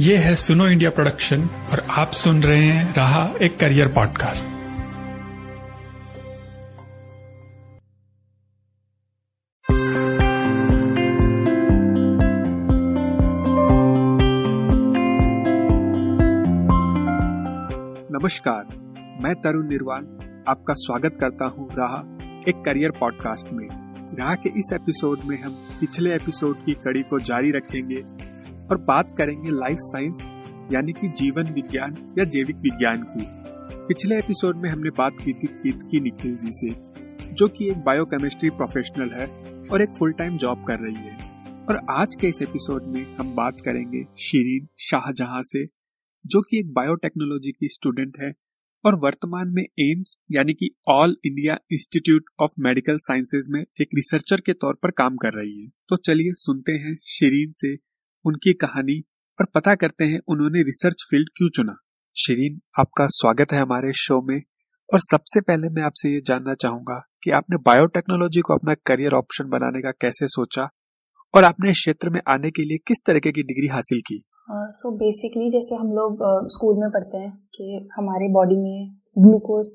ये है सुनो इंडिया प्रोडक्शन और आप सुन रहे हैं रहा एक करियर पॉडकास्ट। नमस्कार, मैं तरुण निर्वाल आपका स्वागत करता हूँ राह एक करियर पॉडकास्ट में। राह के इस एपिसोड में हम पिछले एपिसोड की कड़ी को जारी रखेंगे और बात करेंगे लाइफ साइंस यानी कि जीवन विज्ञान या जैविक विज्ञान की। पिछले एपिसोड में हमने बात की थी की निखिल जी से, जो कि एक बायोकेमिस्ट्री प्रोफेशनल है और एक फुल टाइम जॉब कर रही है। और आज के इस एपिसोड में हम बात करेंगे शिरीन शाहजहां से, जो कि एक बायोटेक्नोलॉजी की स्टूडेंट है और वर्तमान में एम्स यानी कि All India Institute of Medical Sciences में एक रिसर्चर के तौर पर काम कर रही है। तो चलिए सुनते हैं शिरीन से उनकी कहानी और पता करते हैं उन्होंने रिसर्च फ़ील्ड क्यों चुना। शिरीन आपका स्वागत है हमारे शो में। और सबसे पहले मैं आपसे ये जानना चाहूँगा कि आपने बायोटेक्नोलॉजी को अपना करियर ऑप्शन बनाने का कैसे सोचा और आपने क्षेत्र में आने के लिए किस तरीके की डिग्री हासिल की? सो uh, बेसिकली so जैसे हम लोग स्कूल uh, में पढ़ते हैं कि हमारे बॉडी में ग्लूकोज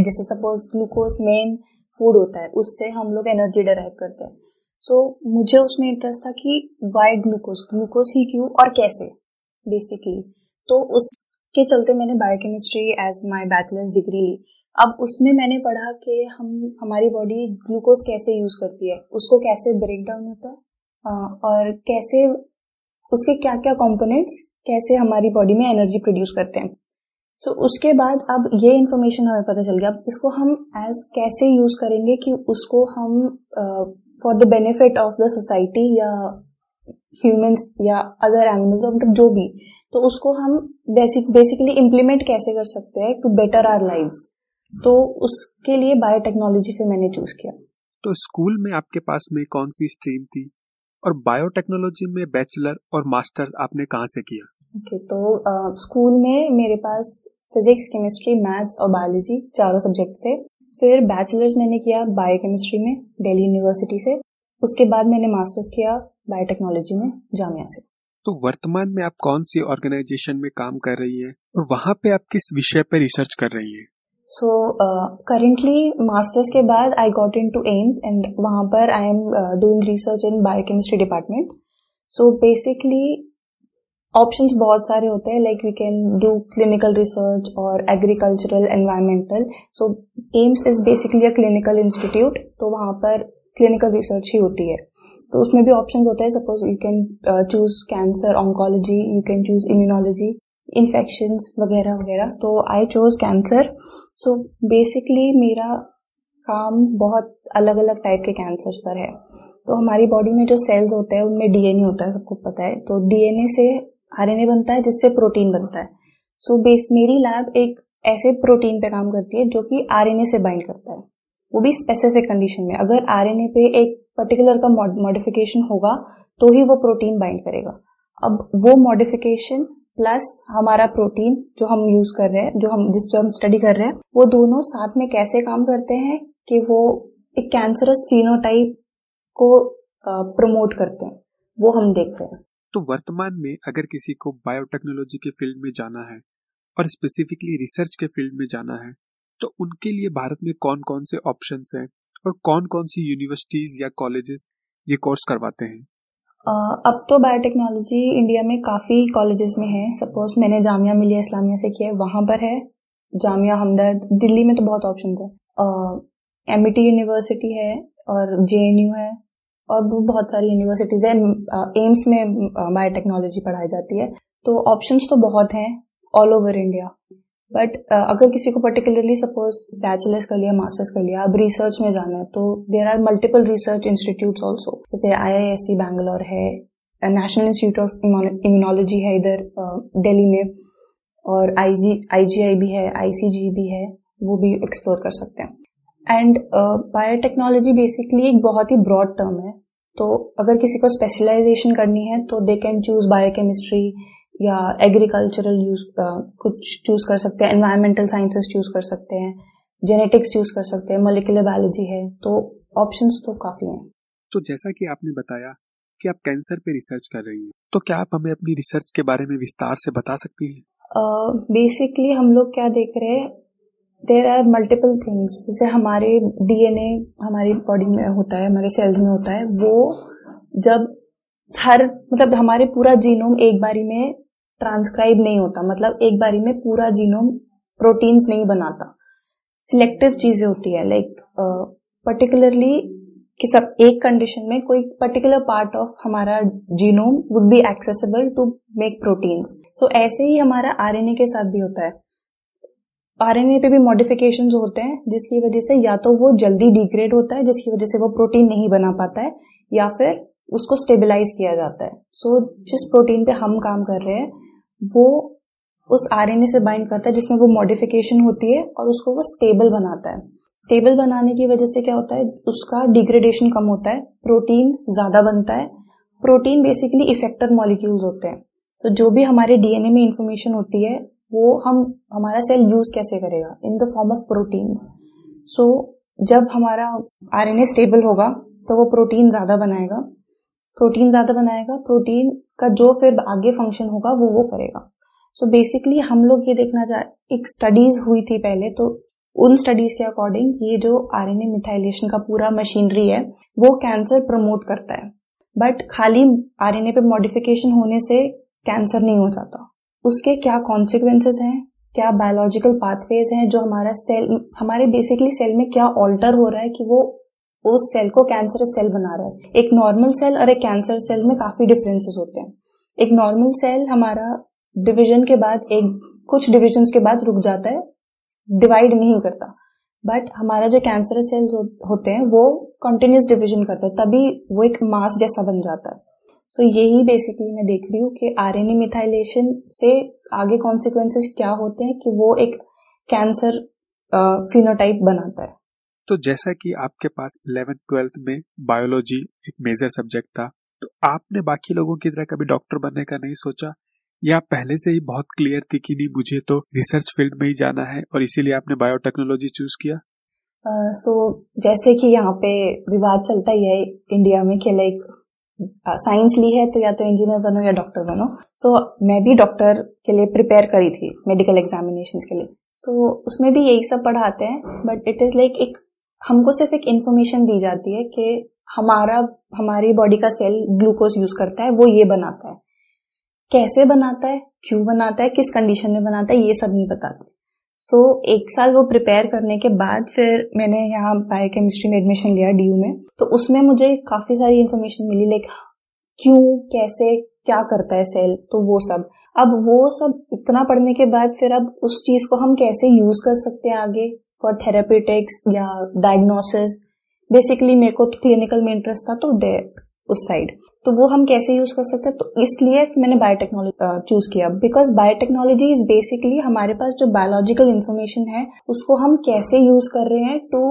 जैसे सपोज़ ग्लूकोज मेन फ़ूड होता है उससे हम लोग एनर्जी डराइव करते हैं। सो so, मुझे उसमें इंटरेस्ट था कि वाई ग्लूकोज ग्लूकोज ही क्यों और कैसे बेसिकली तो उसके चलते मैंने biochemistry as my bachelor's degree ली। अब उसमें मैंने पढ़ा कि हम हमारी बॉडी ग्लूकोज कैसे यूज़ करती है? उसको कैसे ब्रेक डाउन होता है? और कैसे उसके क्या क्या कंपोनेंट्स कैसे हमारी बॉडी में एनर्जी प्रोड्यूस करते हैं? सो so, उसके बाद अब ये इन्फॉर्मेशन हमें पता चल गया। अब इसको हम एज कैसे यूज़ करेंगे कि उसको हम for the benefit of the society या ह्यूमंस या अदर एनिमल्स मतलब जो भी तो उसको हम बेसिक बेसिकली इम्प्लीमेंट कैसे कर सकते हैं टू बेटर आर लाइव्स तो उसके लिए बायोटेक्नोलॉजी फिर मैंने चूज़ किया। तो स्कूल में आपके पास में कौन सी स्ट्रीम थी? और बायोटेक्नोलॉजी में बैचलर और मास्टर आपने कहाँ से किया? ओके okay, तो स्कूल में मेरे पास फिजिक्स केमिस्ट्री मैथ्स और बायोलॉजी चारों सब्जेक्ट थे। फिर बैचलर्स मैंने किया बायोकेमिस्ट्री में दिल्ली यूनिवर्सिटी से। उसके बाद मैंने मास्टर्स किया बायोटेक्नोलॉजी में जामिया से। तो वर्तमान में आप कौन सी ऑर्गेनाइजेशन में काम कर रही है और वहाँ पे आप किस विषय पर रिसर्च कर रही है? सो करेंटली मास्टर्स के बाद I got into AIIMS and वहाँ पर I am doing research in biochemistry department so basically options बहुत सारे होते हैं like we can do clinical research और agricultural environmental so AIIMS is basically a clinical institute तो वहाँ पर क्लिनिकल रिसर्च ही होती है। तो उसमें भी ऑप्शंस होते हैं। Suppose you can choose cancer oncology you can choose immunology infection वगैरह वगैरह। तो I chose cancer so basically मेरा काम बहुत अलग अलग टाइप के कैंसर्स पर है। तो हमारी बॉडी में जो सेल्स होते हैं, उनमें डीएनए होता है, सबको पता है। तो डीएनए से आरएनए बनता है जिससे प्रोटीन बनता है। सो so, बेस मेरी लैब एक ऐसे प्रोटीन पे काम करती है जो कि आरएनए से बाइंड करता है। वो भी स्पेसिफिक कंडीशन में। अगर आरएनए पे एक पर्टिकुलर का मॉडिफिकेशन होगा तो ही वो प्रोटीन बाइंड करेगा। अब वो मॉडिफिकेशन प्लस हमारा प्रोटीन जो हम यूज़ कर रहे हैं जो हम जिस पर हम स्टडी कर रहे हैं वो दोनों साथ में कैसे काम करते हैं कि वो एक कैंसरस फिनोटाइप को प्रमोट करते हैं। वो हम देख रहे हैं। तो वर्तमान में अगर किसी को बायोटेक्नोलॉजी के फ़ील्ड में जाना है और स्पेसिफिकली रिसर्च के फ़ील्ड में जाना है तो उनके लिए भारत में कौन कौन से ऑप्शन हैं और कौन कौन सी यूनिवर्सिटीज या कॉलेजेस ये कोर्स करवाते हैं? अब तो बायोटेक्नोलॉजी इंडिया में काफ़ी कॉलेजेस में है। सपोज़ मैंने जामिया मिलिया इस्लामिया से किया है, वहाँ पर है। जामिया हमदर्द, दिल्ली में तो बहुत ऑप्शन है। एम यूनिवर्सिटी है और जेएनयू है। और बहुत सारी यूनिवर्सिटीज है एम्स में बायोटेक्नोलॉजी पढ़ाई जाती है। तो ऑप्शंस तो बहुत हैं ऑल ओवर इंडिया बट अगर किसी को पर्टिकुलरली सपोज़ बैचलर्स कर लिया मास्टर्स कर लिया, अब रिसर्च में जाना है तो there are multiple research institute also जैसे I I S C Bangalore है नेशनल इंस्टीट्यूट ऑफ़ इम्यूनोलॉजी है इधर दिल्ली में, और आई जी आई जी आई भी है आई सी जी भी है, वो भी एक्सप्लोर कर सकते हैं। एंड बायोटेक्नोलॉजी बेसिकली एक बहुत ही ब्रॉड टर्म है। तो अगर किसी को स्पेशलाइजेशन करनी है तो दे कैन चूज़ बायोकेमिस्ट्री या एग्रीकल्चरल यूज़ कुछ चूज़ कर सकते हैं एनवायरमेंटल साइंसेस चूज़ कर सकते हैं जेनेटिक्स चूज़ कर सकते हैं मोलिकुलर बायोलॉजी है। तो ऑप्शंस तो काफ़ी हैं। तो जैसा कि आपने बताया कि आप कैंसर पे रिसर्च कर रही हैं तो क्या आप हमें अपनी रिसर्च के बारे में विस्तार से बता सकती हैं? बेसिकली uh, हम लोग क्या देख रहे हैं देर आर मल्टीपल थिंग्स जैसे हमारे डीएनए हमारी बॉडी में होता है, हमारे सेल्स में होता है, वो जब हर मतलब हमारे पूरा जीनोम एक बारी में ट्रांसक्राइब नहीं होता मतलब एक बारी में पूरा जीनोम प्रोटीन्स नहीं बनाता। सिलेक्टिव चीज़ें होती है लाइक पर्टिकुलरली कि सब एक कंडीशन में कोई पर्टिकुलर पार्ट ऑफ़ हमारा genome would be accessible to make proteins so ऐसे ही हमारा आरएनए के साथ भी होता है। आरएनए पे भी मॉडिफिकेशंस होते हैं जिसकी वजह से या तो वो जल्दी डिग्रेड होता है जिसकी वजह से वो प्रोटीन नहीं बना पाता है या फिर उसको स्टेबलाइज किया जाता है। सो so, जिस प्रोटीन पे हम काम कर रहे हैं वो उस आरएनए से बाइंड करता है जिसमें वो मॉडिफिकेशन होती है और उसको वो स्टेबल बनाता है। स्टेबल बनाने की वजह से क्या होता है उसका डिग्रेडेशन कम होता है प्रोटीन ज़्यादा बनता है। प्रोटीन बेसिकली इफेक्टर मॉलिक्यूल्स होते हैं। तो जो भी हमारे डीएनए में इंफॉर्मेशन होती है वो हम, हमारा सेल यूज़ कैसे करेगा? In the form of protein so जब हमारा आरएनए स्टेबल होगा तो वो प्रोटीन ज़्यादा बनाएगा। प्रोटीन ज़्यादा बनाएगा प्रोटीन का जो फिर आगे फ़ंक्शन होगा, वो वो करेगा। सो so बेसिकली हम लोग ये देखना चाह, एक स्टडीज़ हुई थी पहले तो उन स्टडीज़ के अकॉर्डिंग ये जो आरएनए मिथाइलेशन का पूरा मशीनरी है, वो कैंसर प्रमोट करता है। बट खाली आरएनए पे मॉडिफिकेशन होने से कैंसर नहीं हो जाता। उसके क्या कॉन्सिक्वेंसेज हैं? क्या बायोलॉजिकल पाथवेज हैं जो हमारा सेल हमारे बेसिकली सेल में क्या ऑल्टर हो रहा है कि वो उस सेल को कैंसर सेल बना रहा है? एक नॉर्मल सेल और एक कैंसर सेल में काफ़ी डिफरेंसेस होते हैं। एक नॉर्मल सेल हमारा डिवीज़न के बाद, एक, कुछ डिविजन के बाद रुक जाता है डिवाइड नहीं करता। बट हमारा जो कैंसर सेल्स होते हैं, वो कंटिन्यूस डिविजन करता है। तभी वो एक मास जैसा बन जाता है। सो so, यही बेसिकली मैं देख रही हूँ कि आरएनए मिथाइलेशन से आगे कॉन्सिक्वेंसेस क्या होते हैं कि वो एक कैंसर फिनोटाइप बनाता है। तो जैसा कि आपके पास इलेवेंथ ट्वेल्थ में बायोलॉजी एक मेजर सब्जेक्ट था तो आपने बाकी लोगों की तरह कभी डॉक्टर बनने का नहीं सोचा? या पहले से ही बहुत क्लियर थी कि नहीं मुझे तो रिसर्च फ़ील्ड में ही जाना है और इसीलिए आपने बायोटेक्नोलॉजी चूज़ किया? सो uh, so, जैसे कि यहाँ पे विवाद चलता ही है इंडिया में कि लाइक साइंस ली है तो या तो इंजीनियर बनो या डॉक्टर बनो। सो so, मैं भी डॉक्टर के लिए प्रिपेयर करी थी मेडिकल एग्जामिनेशन के लिए। सो so, उसमें भी यही सब पढ़ाते हैं बट इट इज़ लाइक एक हमको सिर्फ़ एक इन्फॉर्मेशन दी जाती है कि हमारा हमारी बॉडी का सेल ग्लूकोज यूज़ करता है वो ये बनाता है। कैसे बनाता है क्यों बनाता है किस कंडीशन में बनाता है ये सब नहीं बताते। सो so, एक साल वो प्रिपेयर करने के बाद फिर मैंने यहाँ बायोकेमिस्ट्री में एडमिशन लिया डीयू में। तो उसमें मुझे काफ़ी सारी इन्फॉर्मेशन मिली लाइक क्यों कैसे क्या करता है सेल तो वो सब। अब वो सब इतना पढ़ने के बाद फिर अब उस चीज़ को हम कैसे यूज़ कर सकते हैं आगे? फॉर थेरेपेटिक्स या डायग्नोसिस बेसिकली मेरे को क्लिनिकल में इंटरेस्ट था तो दे उस साइड तो वो हम कैसे यूज़ कर सकते हैं? तो इसलिए मैंने बायोटेक्नोलॉजी चूज़ किया। बिकॉज़ बायोटेक्नोलॉजी इज़ बेसिकली हमारे पास जो बायोलॉजिकल इन्फॉर्मेशन है, उसको हम कैसे यूज़ कर रहे हैं टू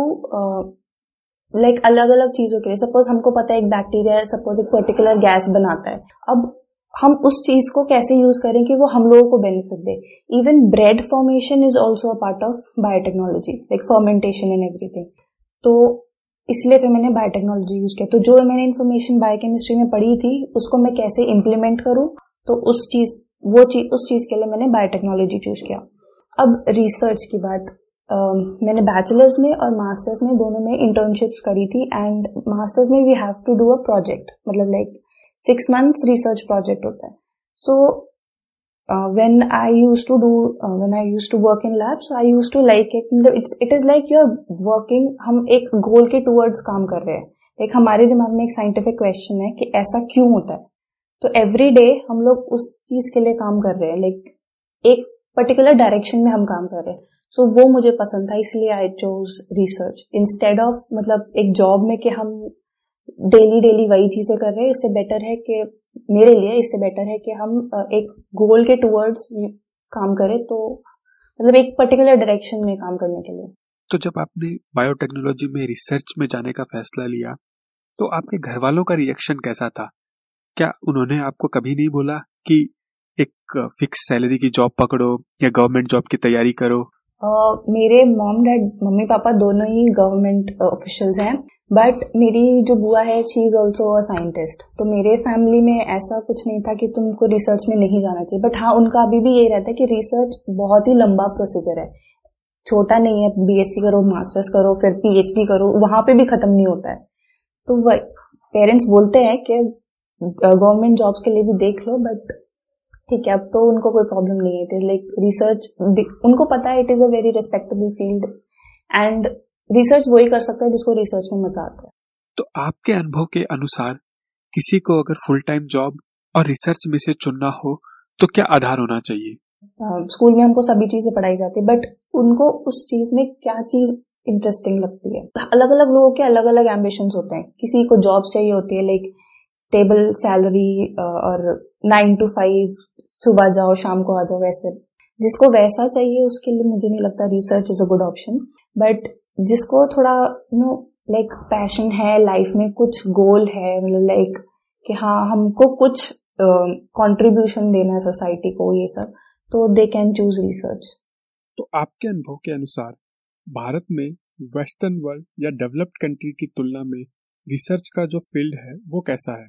लाइक अलग अलग चीज़ों के लिए। सपोज़ हमको पता है एक बैक्टीरिया सपोज़ एक पर्टिकुलर गैस बनाता है। अब हम उस चीज़ को कैसे यूज़ करें कि वो हम लोगों को benefit they? Even bread formation is also a part of biotechnology like fermentation and everything तो इसलिए फिर मैंने बायोटेक्नोलॉजी यूज़ किया। तो जो मैंने इन्फॉर्मेशन बायोकेमिस्ट्री में पढ़ी थी उसको मैं कैसे इम्प्लीमेंट करूँ? तो उस चीज़ वो चीज़ उस चीज़ के लिए मैंने बायोटेक्नोलॉजी चूज़ किया। अब रिसर्च की बात Uh, मैंने बैचलर्स में और मास्टर्स में दोनों में इंटर्नशिप्स करी थी एंड मास्टर्स में we have to do a project मतलब like six months research project होता है। So uh, when I used to do uh, when I used to work in lab, so I used to like it. It's it is like you're working. हम एक गोल के towards काम कर रहे हैं एक हमारे दिमाग में एक साइंटिफिक क्वेश्चन है कि ऐसा क्यों होता है तो एवरी डे हम लोग उस चीज़ के लिए काम कर रहे हैं लाइक एक पर्टिकुलर डायरेक्शन में हम काम कर रहे हैं सो so, वो मुझे पसंद था इसलिए I chose research instead of मतलब एक जॉब में कि हम डेली डेली वही चीज़ें कर रहे हैं इससे बेटर है कि मेरे लिए इससे बेटर है कि हम एक गोल के टूवर्ड्स काम करें तो मतलब एक पर्टिकुलर डायरेक्शन में काम करने के लिए। तो जब आपने बायोटेक्नोलॉजी में रिसर्च में जाने का फैसला लिया तो आपके घर वालों का रिएक्शन कैसा था? क्या उन्होंने आपको कभी नहीं बोला कि एक फिक्स सैलरी की जॉब पकड़ो या गवर्नमेंट जॉब की तैयारी करो? Uh, मेरे मॉम डैड मम्मी पापा दोनों ही गवर्नमेंट ऑफिशियल्स हैं। बट मेरी जो बुआ है she is also a scientist तो मेरे फैमिली में ऐसा कुछ नहीं था कि तुमको रिसर्च में नहीं जाना चाहिए। बट हाँ उनका अभी भी यही रहता है कि रिसर्च बहुत ही लंबा प्रोसीजर है। छोटा नहीं है बीएससी करो मास्टर्स करो, फिर पीएचडी करो, वहाँ पे भी खत्म नहीं होता है। तो पेरेंट्स बोलते हैं कि गवर्नमेंट जॉब्स के लिए भी देख लो बट ठीक है, अब तो उनको कोई प्रॉब्लम नहीं है। इट इज़ लाइक रिसर्च उनको पता है it is a very respectable field and research वही कर सकता है जिसको रिसर्च में मज़ा आता है। तो आपके अनुभव के अनुसार किसी को अगर फुल टाइम जॉब और रिसर्च में से चुनना हो तो क्या आधार होना चाहिए? स्कूल में हमको सभी चीज़ें पढ़ाई जाती है बट उनको उस चीज़ में क्या चीज़ इंटरेस्टिंग लगती है? अलग अलग लोगों के अलग अलग एम्बिशन होते हैं। किसी को जॉब चाहिए होती है लाइक स्टेबल सैलरी और नाइन टू फाइव सुबह जाओ शाम को आ जाओ वैसे। जिसको वैसा चाहिए उसके लिए मुझे नहीं लगता research is a good option but जिसको थोड़ा नो लाइक पैशन है लाइफ में कुछ गोल है मतलब लाइक कि हाँ हमको कुछ कंट्रीब्यूशन uh, देना है सोसाइटी को ये सब तो दे कैन चूज़ रिसर्च तो आपके अनुभव के अनुसार भारत में वेस्टर्न वर्ल्ड या डेवलप्ड कंट्री की तुलना में रिसर्च का जो फ़ील्ड है वो कैसा है?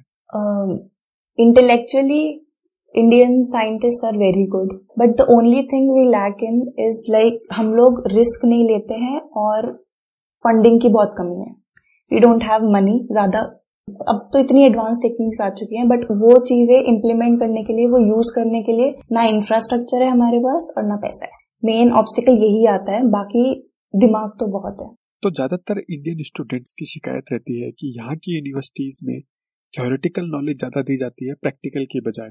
Intellectually Indian scientist are very good but the only thing we lack in is like हम लोग रिस्क नहीं लेते हैं और फंडिंग की बहुत कमी है। वी डोंट हैव मनी ज़्यादा। अब तो इतनी एडवांस टेक्निक्स आ चुकी हैं बट वो चीज़ें इंप्लीमेंट करने के लिए, वो यूज़ करने के लिए ना इंफ्रास्ट्रक्चर है हमारे पास और ना पैसा है। मेन ऑब्स्टिकल यही आता है, बाकी दिमाग तो बहुत है। तो ज़्यादातर इंडियन स्टूडेंट्स की शिकायत रहती है कि यहाँ की यूनिवर्सिटीज में थ्योरेटिकल नॉलेज ज़्यादा दी जाती है प्रैक्टिकल के बजाय।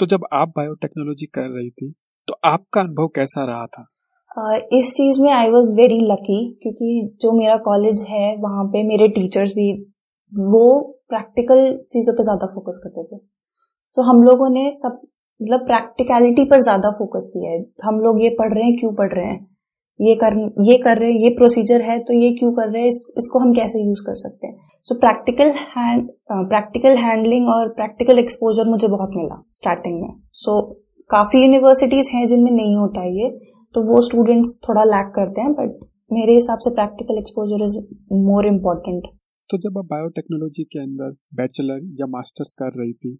तो जब आप बायोटेक्नोलॉजी कर रही थी तो आपका अनुभव कैसा रहा था? इस चीज़ में आई वॉज़ वेरी लकी क्योंकि जो मेरा कॉलेज है, वहाँ पे मेरे टीचर्स भी वो प्रैक्टिकल चीज़ों पे ज़्यादा फोकस करते थे। तो हम लोगों ने सब मतलब प्रैक्टिकलिटी पर ज़्यादा फोकस किया है। हम लोग ये पढ़ रहे हैं, क्यों पढ़ रहे हैं? ये कर ये कर रहे हैं ये प्रोसीजर है तो ये क्यों कर रहे हैं इस, इसको हम कैसे यूज़ कर सकते हैं? So practical hand practical handling और प्रैक्टिकल एक्सपोजर मुझे बहुत मिला स्टार्टिंग में। सो so, काफ़ी यूनिवर्सिटीज हैं जिनमें नहीं होता है ये तो वो स्टूडेंट्स थोड़ा लैक करते हैं बट मेरे हिसाब से practical exposure is more important तो जब आप बायोटेक्नोलॉजी के अंदर बैचलर या मास्टर्स कर रही थी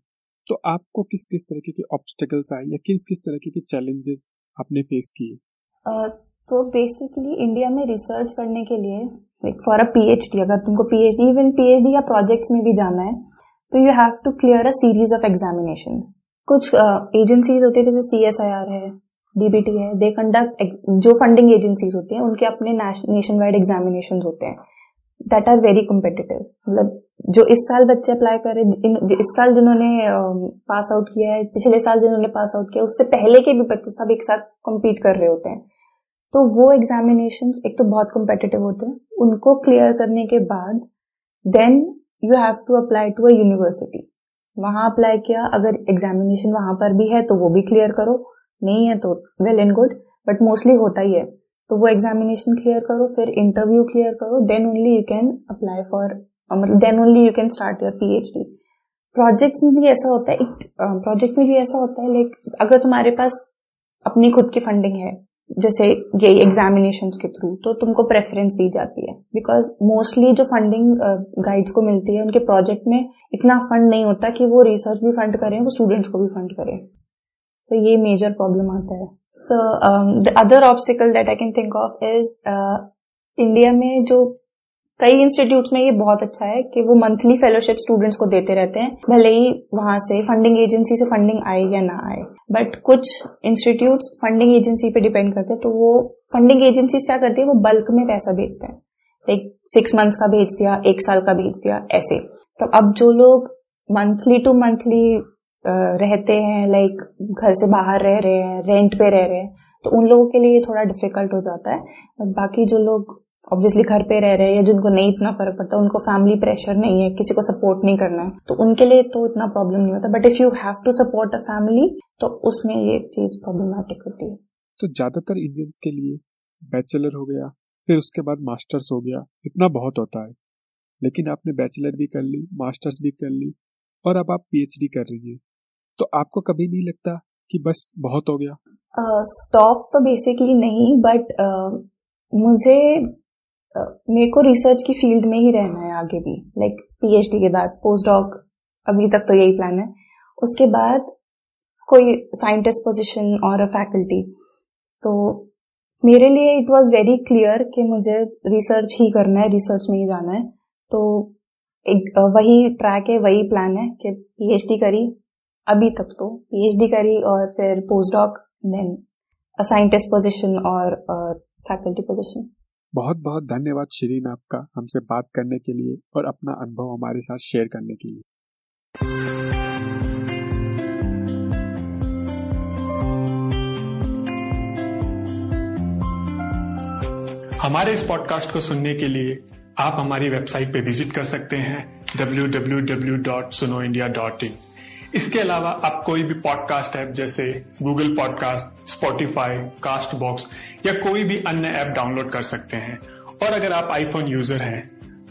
तो आपको किस किस तरीके के ऑब्स्टिकल्स आए या किस किस तरह के चैलेंजेस आपने फेस किए? Uh, तो बेसिकली इंडिया में रिसर्च करने के लिए लाइक फॉर अ पीएचडी अगर तुमको पीएचडी इवन पीएचडी या प्रोजेक्ट्स में भी जाना है तो you have to clear a series of examination कुछ एजेंसीज uh, होती है जैसे सी एस आई आर है डीबीटी है दे कंडक्ट जो फंडिंग एजेंसीज होती हैं उनके अपने नेशन वाइड एग्जामिनेशन होते हैं दैट आर वेरी कम्पिटिटिव मतलब जो इस साल बच्चे अप्लाई करे इस साल जिन्होंने पास आउट किया है पिछले साल जिन्होंने पास आउट किया उससे पहले के भी बच्चे सब एक साथ कम्पीट कर रहे होते हैं। तो वो एग्जामिनेशन एक तो बहुत कम्पिटेटिव होते हैं। उनको क्लियर करने के बाद then you have to apply to a university वहाँ अप्लाई किया, अगर एग्जामिनेशन वहाँ पर भी है तो वो भी क्लियर करो। नहीं है तो well and good but mostly होता ही है। तो वो एग्जामिनेशन क्लियर करो, फिर इंटरव्यू क्लियर करो then only you can apply for मतलब then only you can start your PhD projects में भी ऐसा होता है प्रोजेक्ट में भी ऐसा होता है लाइक अगर तुम्हारे पास अपनी खुद की फंडिंग है जैसे ये एग्जामिनेशन के थ्रू तो तुमको प्रेफरेंस दी जाती है। बिकॉज़ मोस्टली जो फंडिंग गाइड्स uh, को मिलती है उनके प्रोजेक्ट में इतना फंड नहीं होता कि वो रिसर्च भी फंड करें वो स्टूडेंट्स को भी फंड करें। तो ये मेजर प्रॉब्लम आता है। So the other obstacle that I can think of is India में जो कई इंस्टीट्यूट्स में ये बहुत अच्छा है कि वो मंथली फेलोशिप स्टूडेंट्स को देते रहते हैं, भले ही वहाँ से फंडिंग एजेंसी से फंडिंग आए या ना आए। बट कुछ इंस्टीट्यूट फंडिंग एजेंसी पे डिपेंड करते हैं तो वो फंडिंग एजेंसी क्या करती है, वो बल्क में पैसा भेजते हैं। लाइक सिक्स मंथ्स का भेज दिया, एक साल का भेज दिया, ऐसे। तो अब जो लोग मंथली टू मंथली रहते हैं लाइक घर से बाहर रह रहे हैं रेंट पे रह रहे हैं तो उन लोगों के लिए थोड़ा डिफ़िकल्ट हो जाता है। बट बाकी जो लोग ऑब्वियसली घर पे रह रहे हैं या जिनको नहीं इतना फ़र्क पड़ता उनको फैमिली प्रेशर नहीं है किसी को सपोर्ट नहीं करना है तो उनके लिए तो इतना प्रॉब्लम नहीं होता. But if you have to support a family तो उसमें ये चीज़ प्रॉब्लमेटिक होती है. तो ज़्यादातर इंडियंस के लिए बैचलर हो गया फिर उसके बाद मास्टर्स हो गया इतना बहुत होता है. लेकिन आपने बैचलर भी कर ली मास्टर्स भी कर ली और अब आप पीएचडी कर रही है. तो आपको कभी नहीं लगता कि बस बहुत हो गया? स्टॉप uh, तो बेसिकली नहीं बट uh, मुझे मेरे को रिसर्च की फ़ील्ड में ही रहना है आगे भी। लाइक पीएचडी के बाद पोस्ट डॉक अभी तक तो यही प्लान है। उसके बाद, कोई साइंटिस्ट पोजीशन और अ फैकल्टी तो मेरे लिए इट वाज वेरी क्लियर कि मुझे रिसर्च ही करना है रिसर्च में ही जाना है। तो एक वही ट्रैक है, वही प्लान है कि पीएचडी करी, अभी तक तो। पीएचडी करी और फिर post doc then scientist position और फैकल्टी पोजीशन बहुत बहुत धन्यवाद श्रीन आपका हमसे बात करने के लिए और अपना अनुभव हमारे साथ शेयर करने के लिए। हमारे इस पॉडकास्ट को सुनने के लिए आप हमारी वेबसाइट पे विज़िट कर सकते हैं www.sunoindia.in इसके अलावा आप कोई भी पॉडकास्ट ऐप जैसे Google podcast Spotify cast box या कोई भी अन्य ऐप डाउनलोड कर सकते हैं। और अगर आप आईफोन यूज़र हैं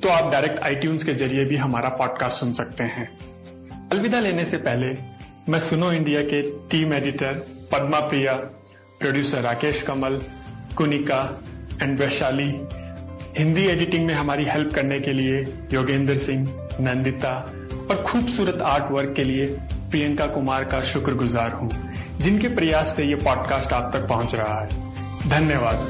तो आप डायरेक्ट आईट्यून्स के ज़रिए भी हमारा पॉडकास्ट सुन सकते हैं। अलविदा लेने से पहले, मैं सुनो इंडिया के team editor Padma Priya producer Rakesh Kamal Kunika and Vaishali Hindi editing में हमारी हेल्प करने के लिए योगेंद्र सिंह नंदिता और खूबसूरत आर्ट वर्क के लिए प्रियंका कुमार का शुक्रगुजार हूँ, जिनके प्रयास से ये पॉडकास्ट आप तक पहुँच रहा है। धन्यवाद।